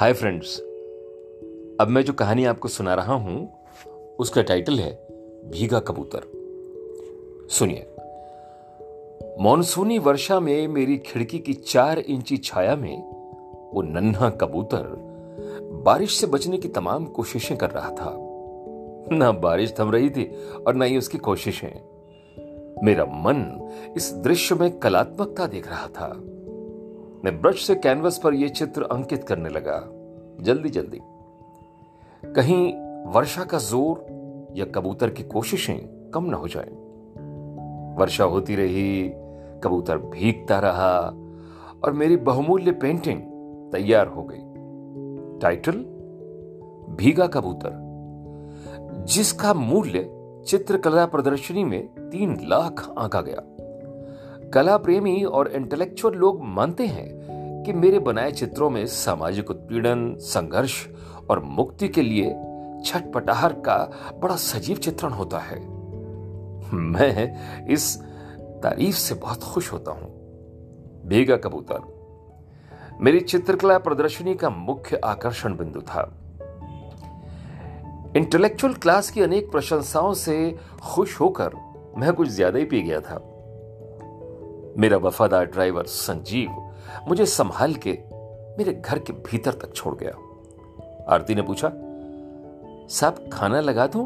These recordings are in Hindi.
हाय फ्रेंड्स अब मैं जो कहानी आपको सुना रहा हूँ, उसका टाइटल है भीगा कबूतर। सुनिए। मॉनसूनी वर्षा में मेरी खिड़की की चार इंची छाया में वो नन्हा कबूतर बारिश से बचने की तमाम कोशिशें कर रहा था। ना बारिश थम रही थी और ना ही उसकी कोशिशें। मेरा मन इस दृश्य में कलात्मकता देख रहा था। मैं ब्रश से कैनवस पर यह चित्र अंकित करने लगा। जल्दी जल्दी। कहीं वर्षा का ज़ोर या कबूतर की कोशिशें कम ना हो जाए। वर्षा होती रही, कबूतर भीगता रहा और मेरी बहुमूल्य पेंटिंग तैयार हो गई। टाइटल भीगा कबूतर, जिसका मूल्य चित्रकला प्रदर्शनी में तीन लाख आंका गया। कला प्रेमी और इंटेलेक्चुअल लोग मानते हैं कि मेरे बनाए चित्रों में सामाजिक उत्पीड़न, संघर्ष और मुक्ति के लिए छटपटाहर का बड़ा सजीव चित्रण होता है। मैं इस तारीफ़ से बहुत खुश होता हूँ। बेगा कबूतर, मेरी चित्रकला प्रदर्शनी का मुख्य आकर्षण बिंदु था। इंटेलेक्चुअल क्लास की अनेक प्रशंसाओं से खुश होकर मैं कुछ ज़्यादा ही पी गया था। मेरा वफादार ड्राइवर संजीव मुझे संभाल के मेरे घर के भीतर तक छोड़ गया। आरती ने पूछा, साहब, खाना लगा दू?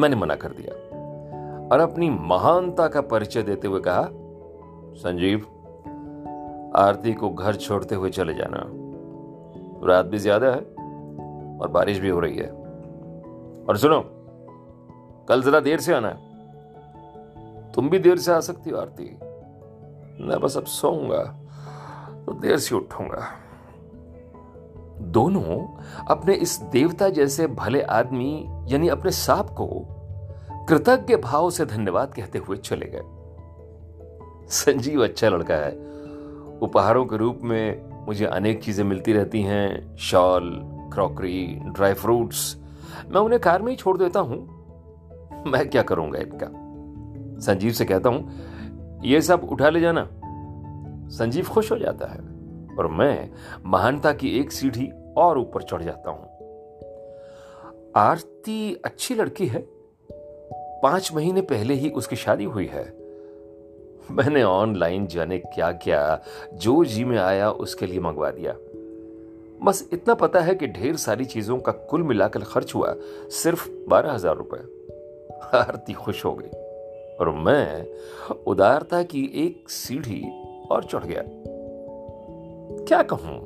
मैंने मना कर दिया और अपनी महानता का परिचय देते हुए कहा, संजीव, आरती को घर छोड़ते हुए चले जाना। रात भी ज़्यादा है और बारिश भी हो रही है। और सुनो, कल जरा देर से आना। है तुम भी देर से आ सकती हो, आरती। मैं बस अब सोऊँगा तो देर से उठूँगा। दोनों अपने इस देवता जैसे भले आदमी, यानी अपने सांप को कृतज्ञ भाव से धन्यवाद कहते हुए चले गए। संजीव अच्छा लड़का है। उपहारों के रूप में मुझे अनेक चीज़ें मिलती रहती हैं, शॉल, क्रॉकरी, ड्राई फ्रूट्स। मैं उन्हें कार में ही छोड़ देता हूँ। मैं क्या करूँगा इनका? संजीव से कहता हूँ ये सब उठा ले जाना। संजीव खुश हो जाता है और मैं महानता की एक सीढ़ी और ऊपर चढ़ जाता हूँ। आरती अच्छी लड़की है। पाँच महीने पहले ही उसकी शादी हुई है। मैंने ऑनलाइन जाने क्या क्या जो जी में आया उसके लिए मंगवा दिया। बस इतना पता है कि ढेर सारी चीज़ों का कुल मिलाकर खर्च हुआ सिर्फ़ बारह हज़ार रुपए। आरती खुश हो गई। और मैं उदारता की एक सीढ़ी और चढ़ गया। क्या कहूँ?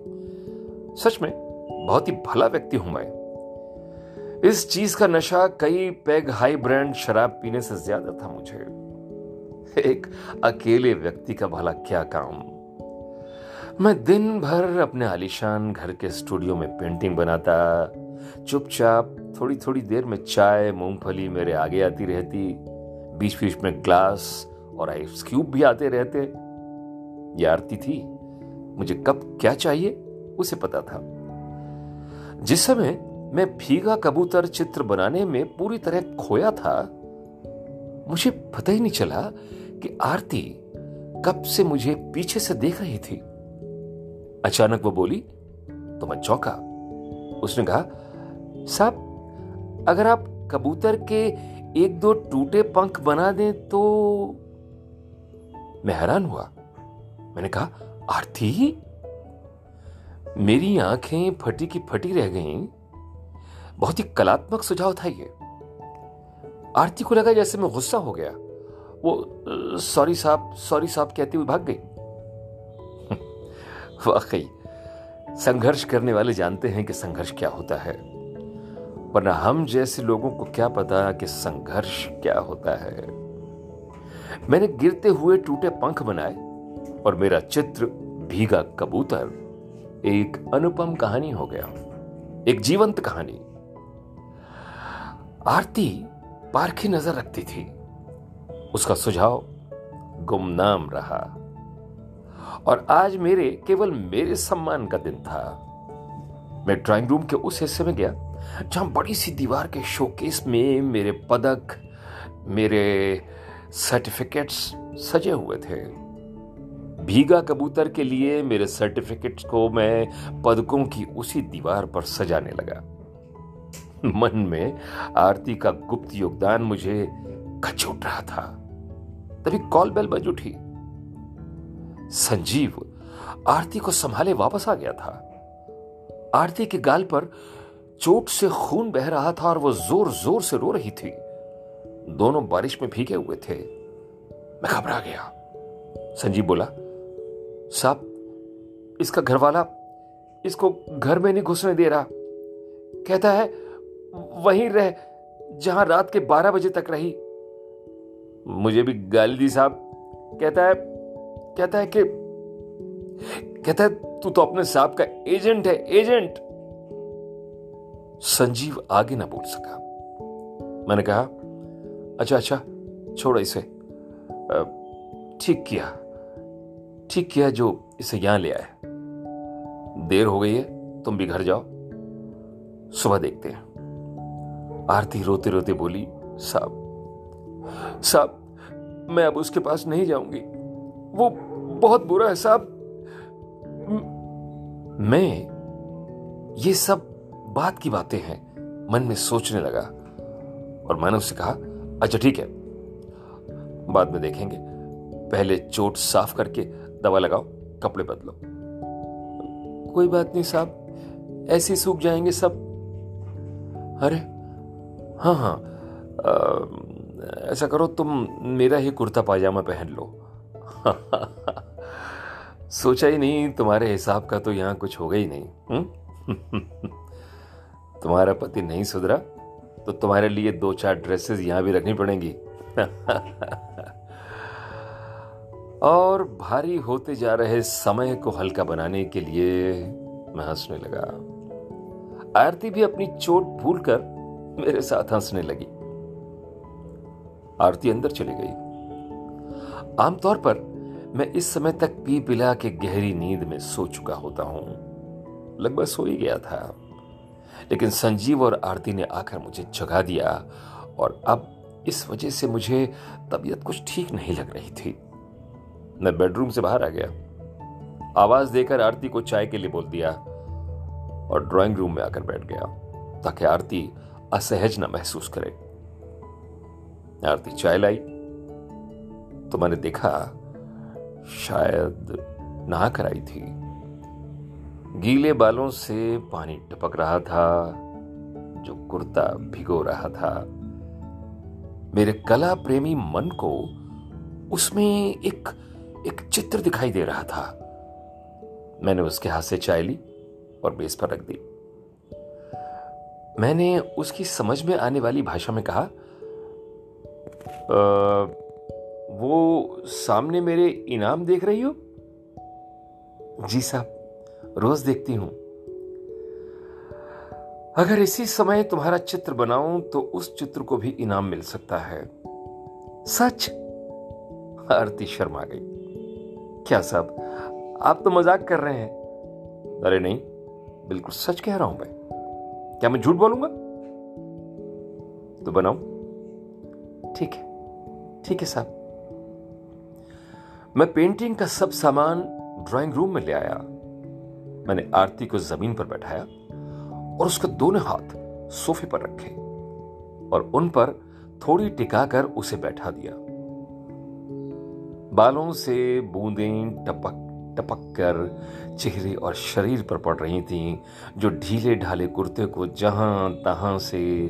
सच में बहुत ही भला व्यक्ति हूँ मैं। इस चीज़ का नशा कई पैग हाई ब्रांड शराब पीने से ज़्यादा था मुझे। एक अकेले व्यक्ति का भला क्या काम? मैं दिन भर अपने आलिशान घर के स्टूडियो में पेंटिंग बनाता, चुपचाप थोड़ी थोड़ी देर में चाय, मूंगफली मेरे आगे आती रहती बीच बीच में ग्लास और आइस क्यूब भी आते रहते। ये आरती थी। मुझे कब क्या चाहिए, उसे पता था। जिस समय मैं भीगा कबूतर चित्र बनाने में पूरी तरह खोया था, मुझे पता ही नहीं चला कि आरती कब से मुझे पीछे से देख रही थी। अचानक वो बोली तो मैं चौंका। उसने कहा, साहब, अगर आप कबूतर के एक दो टूटे पंख बना दें तो मैं हैरान हुआ। मैंने कहा, आरती? मेरी आँखें फटी की फटी रह गईं। बहुत ही कलात्मक सुझाव था ये। आरती को लगा जैसे मैं गुस्सा हो गया। वो, सॉरी साहब सॉरी साहब कहती हुई भाग गई। वाकई, संघर्ष करने वाले जानते हैं कि संघर्ष क्या होता है। वरना हम जैसे लोगों को क्या पता कि संघर्ष क्या होता है। मैंने गिरते हुए टूटे पंख बनाए और मेरा चित्र भीगा कबूतर। एक अनुपम कहानी हो गया। एक जीवंत कहानी। आरती पारखी नज़र रखती थी। उसका सुझाव गुमनाम रहा। और आज मेरे केवल मेरे सम्मान का दिन था। मैं ड्राइंग रूम के उस हिस्से में गया। जहाँ बड़ी सी दीवार के शोकेस में मेरे पदक, मेरे सर्टिफिकेट्स सजे हुए थे। भीगा कबूतर के लिए मेरे सर्टिफिकेट को मैं पदकों की उसी दीवार पर सजाने लगा। मन में आरती का गुप्त योगदान मुझे खचोट रहा था। तभी कॉल बेल बज उठी। संजीव आरती को संभाले वापस आ गया था। आरती के गाल पर चोट से खून बह रहा था और वो ज़ोर ज़ोर से रो रही थी। दोनों बारिश में भीगे हुए थे। मैं घबरा गया। संजीव बोला, साहब, इसका घरवाला इसको घर में नहीं घुसने दे रहा। कहता है, वहीं रह, जहाँ रात के बारह बजे तक रही। मुझे भी गाली दी साहब। कहता है कहता है कि, कहता है, तू तो अपने साहब का एजेंट है, एजेंट। संजीव आगे ना बोल सका। मैंने कहा अच्छा अच्छा छोड़ो इसे। ठीक किया। ठीक किया जो इसे यहाँ ले आए देर हो गई है, तुम भी घर जाओ। सुबह देखते हैं। आरती रोते रोते बोली, साहब साहब, मैं अब उसके पास नहीं जाऊँगी। वो बहुत बुरा है, साहब। मैं ये सब बात की बातें हैं मन में सोचने लगा और मैंने उससे कहा अच्छा ठीक है बाद में देखेंगे। पहले चोट साफ़ करके दवा लगाओ कपड़े बदलो। कोई बात नहीं साहब ऐसे सूख जाएँगे सब। अरे हाँ हाँ आ, ऐसा करो तुम मेरा ही कुर्ता पाजामा पहन लो। सोचा ही नहीं तुम्हारे हिसाब का तो यहाँ कुछ होगा ही नहीं हम्म? तुम्हारा पति नहीं सुधरा तो तुम्हारे लिए दो चार ड्रेसेस यहाँ भी रखनी पड़ेंगी। और भारी होते जा रहे समय को हल्का बनाने के लिए मैं हंसने लगा। आरती भी अपनी चोट भूलकर मेरे साथ हंसने लगी। आरती अंदर चली गई। आमतौर पर मैं इस समय तक पी पिला के गहरी नींद में सो चुका होता हूँ। लगभग सो ही गया था। लेकिन संजीव और आरती ने आकर मुझे जगा दिया और अब इस वजह से मुझे तबीयत कुछ ठीक नहीं लग रही थी। मैं बेडरूम से बाहर आ गया। आवाज़ देकर आरती को चाय के लिए बोल दिया और ड्राइंग रूम में आकर बैठ गया, ताकि आरती असहज ना महसूस करे। आरती चाय लाई तो मैंने देखा शायद नहा कर आई थी। गीले बालों से पानी टपक रहा था जो कुर्ता भिगो रहा था। मेरे कला प्रेमी मन को उसमें एक एक चित्र दिखाई दे रहा था। मैंने उसके हाथ से चाय ली और बेस पर रख दी। मैंने उसकी समझ में आने वाली भाषा में कहा आ, वो सामने मेरे इनाम देख रही हो? जी साहब। रोज देखती हूँ। अगर इसी समय तुम्हारा चित्र बनाऊँ तो उस चित्र को भी इनाम मिल सकता है। सच? आरती शर्मा गई। क्या साहब, आप तो मज़ाक कर रहे हैं। अरे नहीं, बिल्कुल सच कह रहा हूँ मैं। क्या मैं झूठ बोलूँगा? तो बनाओ ठीक है ठीक है साहब। मैं पेंटिंग का सब सामान ड्राइंग रूम में ले आया। मैंने आरती को ज़मीन पर बैठाया और उसके दोनों हाथ सोफे पर रखे और उन पर थोड़ी टिकाकर उसे बैठा दिया। बालों से बूंदें टपक टपक कर चेहरे और शरीर पर पड़ रही थीं, जो ढीले ढाले कुर्ते को जहाँ तहां से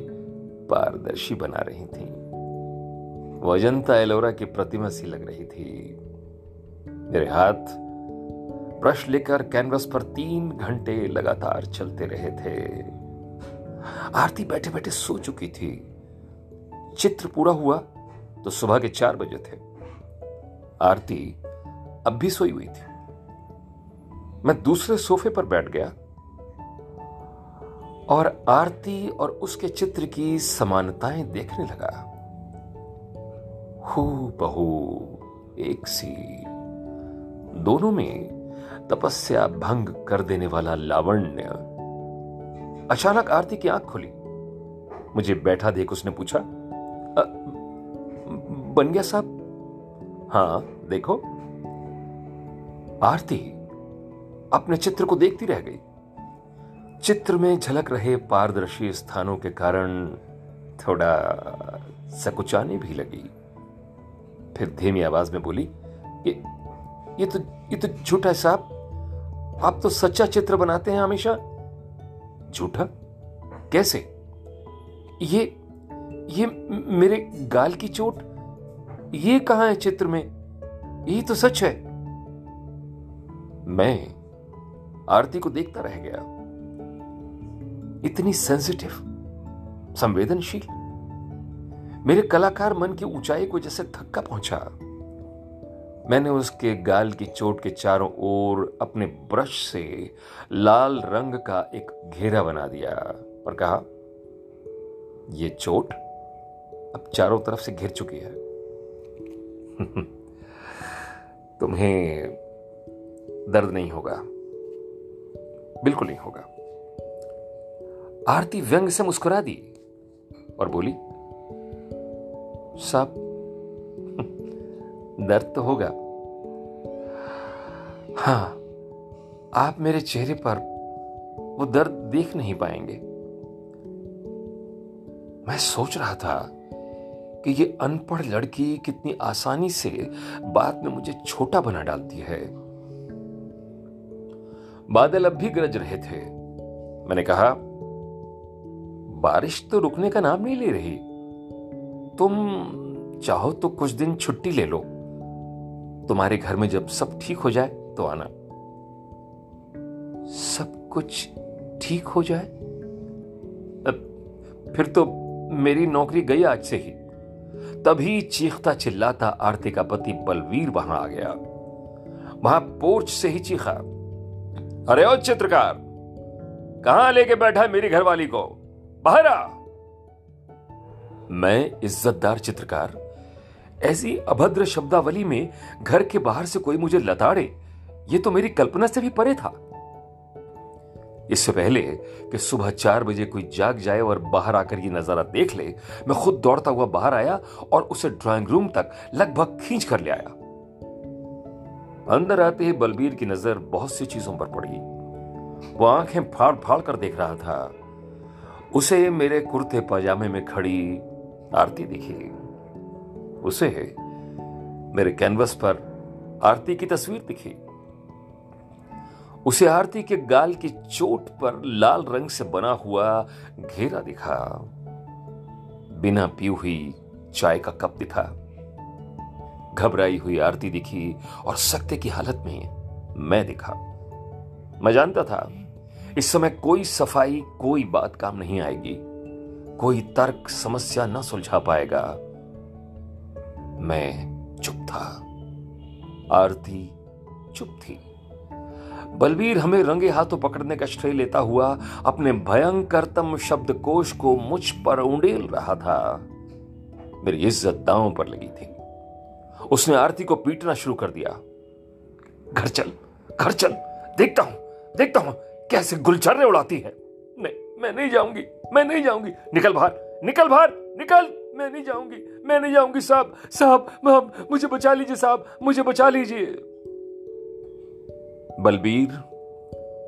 पारदर्शी बना रही थीं। वो अजंता एलोरा की प्रतिमा सी लग रही थी। मेरे हाथ ब्रश लेकर कैनवस पर तीन घंटे लगातार चलते रहे थे। आरती बैठे बैठे सो चुकी थी। चित्र पूरा हुआ तो सुबह के चार बजे थे। आरती अब भी सोई हुई थी। मैं दूसरे सोफे पर बैठ गया और आरती और उसके चित्र की समानताएँ देखने लगा। हु बहू एक सी। दोनों में तपस्या भंग कर देने वाला लावण्य। अचानक आरती की आँख खुली। मुझे बैठा देख उसने पूछा बन गया साहब? हाँ देखो। आरती अपने चित्र को देखती रह गई। चित्र में झलक रहे पारदर्शी स्थानों के कारण थोड़ा सकुचाने भी लगी। फिर धीमी आवाज़ में बोली, ये ये तो ये तो झूठा साहब। आप तो सच्चा चित्र बनाते हैं हमेशा। झूठा? कैसे? ये ये मेरे गाल की चोट, ये कहाँ है चित्र में? यही तो सच है। मैं आरती को देखता रह गया। इतनी सेंसिटिव संवेदनशील। मेरे कलाकार मन की ऊंचाई को जैसे धक्का पहुँचा। मैंने उसके गाल की चोट के चारों ओर अपने ब्रश से लाल रंग का एक घेरा बना दिया और कहा यह चोट अब चारों तरफ़ से घिर चुकी है। तुम्हें दर्द नहीं होगा। बिल्कुल नहीं होगा। आरती व्यंग से मुस्कुरा दी और बोली, साहब दर्द तो होगा। हाँ, आप मेरे चेहरे पर वो दर्द देख नहीं पाएँगे। मैं सोच रहा था कि ये अनपढ़ लड़की कितनी आसानी से बात में मुझे छोटा बना डालती है। बादल अब भी गरज रहे थे। मैंने कहा, बारिश तो रुकने का नाम नहीं ले रही। तुम चाहो तो कुछ दिन छुट्टी ले लो। तुम्हारे घर में जब सब ठीक हो जाए तो आना। सब कुछ ठीक हो जाए? फिर तो मेरी नौकरी गई आज से ही। तभी चीखता चिल्लाता आरती का पति बलवीर वहाँ आ गया। वहाँ पोर्च से ही चीखा, अरे ओ चित्रकार, कहाँ लेके बैठा है मेरी घरवाली को? बाहर आ! मैं इज्जतदार चित्रकार ऐसी अभद्र शब्दावली में घर के बाहर से कोई मुझे लताड़े, ये तो मेरी कल्पना से भी परे था। इससे पहले कि सुबह चार बजे कोई जाग जाए और बाहर आकर ये नज़ारा देख ले, मैं खुद दौड़ता हुआ बाहर आया और उसे ड्राइंग रूम तक लगभग खींच कर ले आया। अंदर आते ही बलबीर की नज़र बहुत सी चीज़ों पर पड़ी। वो आँखें फाड़ फाड़ कर देख रहा था। उसे मेरे कुर्ते पजामे में खड़ी आरती दिखी। उसे मेरे कैनवस पर आरती की तस्वीर दिखी। उसे आरती के गाल की चोट पर लाल रंग से बना हुआ घेरा दिखा। बिना पी हुई चाय का कप दिखा। घबराई हुई आरती दिखी और सकते की हालत में मैं दिखा। मैं जानता था, इस समय कोई सफ़ाई, कोई बात काम नहीं आएगी। कोई तर्क, समस्या न सुलझा पाएगा। मैं चुप था। आरती चुप थी। बलबीर हमें रंगे हाथों पकड़ने का श्रेय लेता हुआ अपने भयंकरतम शब्दकोश को मुझ पर उंडेल रहा था। मेरी इज़्ज़त दांव पर लगी थी। उसने आरती को पीटना शुरू कर दिया। घर चल घर चल, देखता हूँ देखता हूँ, कैसे गुलचर्रे उड़ाती है। नहीं, मैं नहीं जाऊँगी, मैं नहीं जाऊँगी। निकल बाहर निकल बाहर, निकल। मैं नहीं जाऊँगी, मैं नहीं जाऊँगी साहब। साहब मुझे बचा लीजिए साहब, मुझे बचा लीजिए। बलबीर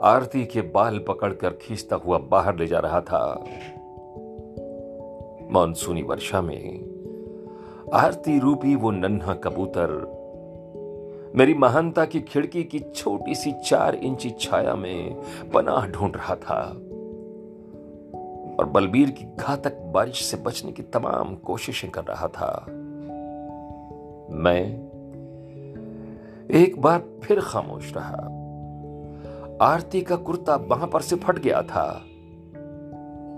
आरती के बाल पकड़कर खींचता हुआ बाहर ले जा रहा था। मानसूनी वर्षा में आरती रूपी वो नन्हा कबूतर मेरी महानता की खिड़की की छोटी सी चार इंची छाया में पनाह ढूंढ रहा था। बलबीर की घातक बारिश से बचने की तमाम कोशिशें कर रहा था। मैं एक बार फिर खामोश रहा। आरती का कुर्ता वहाँ पर से फट गया था।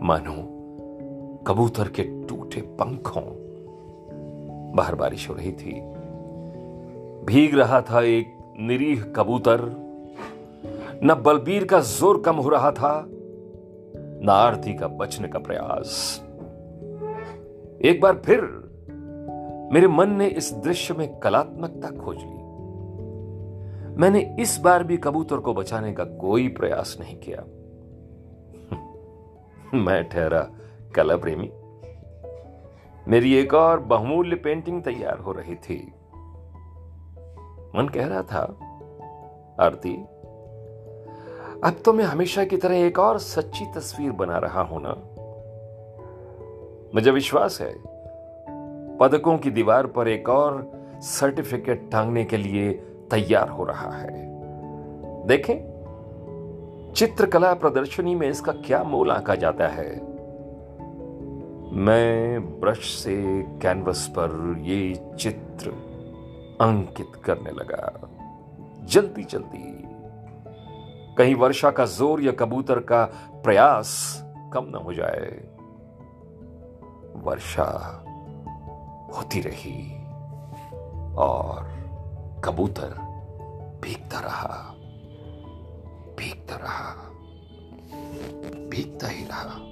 मानो कबूतर के टूटे पंखों। बाहर बारिश हो रही थी। भीग रहा था एक निरीह कबूतर। न बलबीर का ज़ोर कम हो रहा था न आरती का बचने का प्रयास। एक बार फिर मेरे मन ने इस दृश्य में कलात्मकता खोज ली। मैंने इस बार भी कबूतर को बचाने का कोई प्रयास नहीं किया। मैं ठहरा कला प्रेमी। मेरी एक और बहुमूल्य पेंटिंग तैयार हो रही थी। मन कह रहा था, आरती अब तो मैं हमेशा की तरह एक और सच्ची तस्वीर बना रहा हूँ ना? मुझे विश्वास है, पदकों की दीवार पर एक और सर्टिफिकेट टांगने के लिए तैयार हो रहा है। देखें, चित्रकला प्रदर्शनी में इसका क्या मोल आंका जाता है? मैं ब्रश से कैनवस पर ये चित्र अंकित करने लगा। जल्दी जल्दी। कहीं वर्षा का ज़ोर या कबूतर का प्रयास कम न हो जाए। वर्षा होती रही और कबूतर भीगता रहा भीगता रहा, भीगता ही रहा।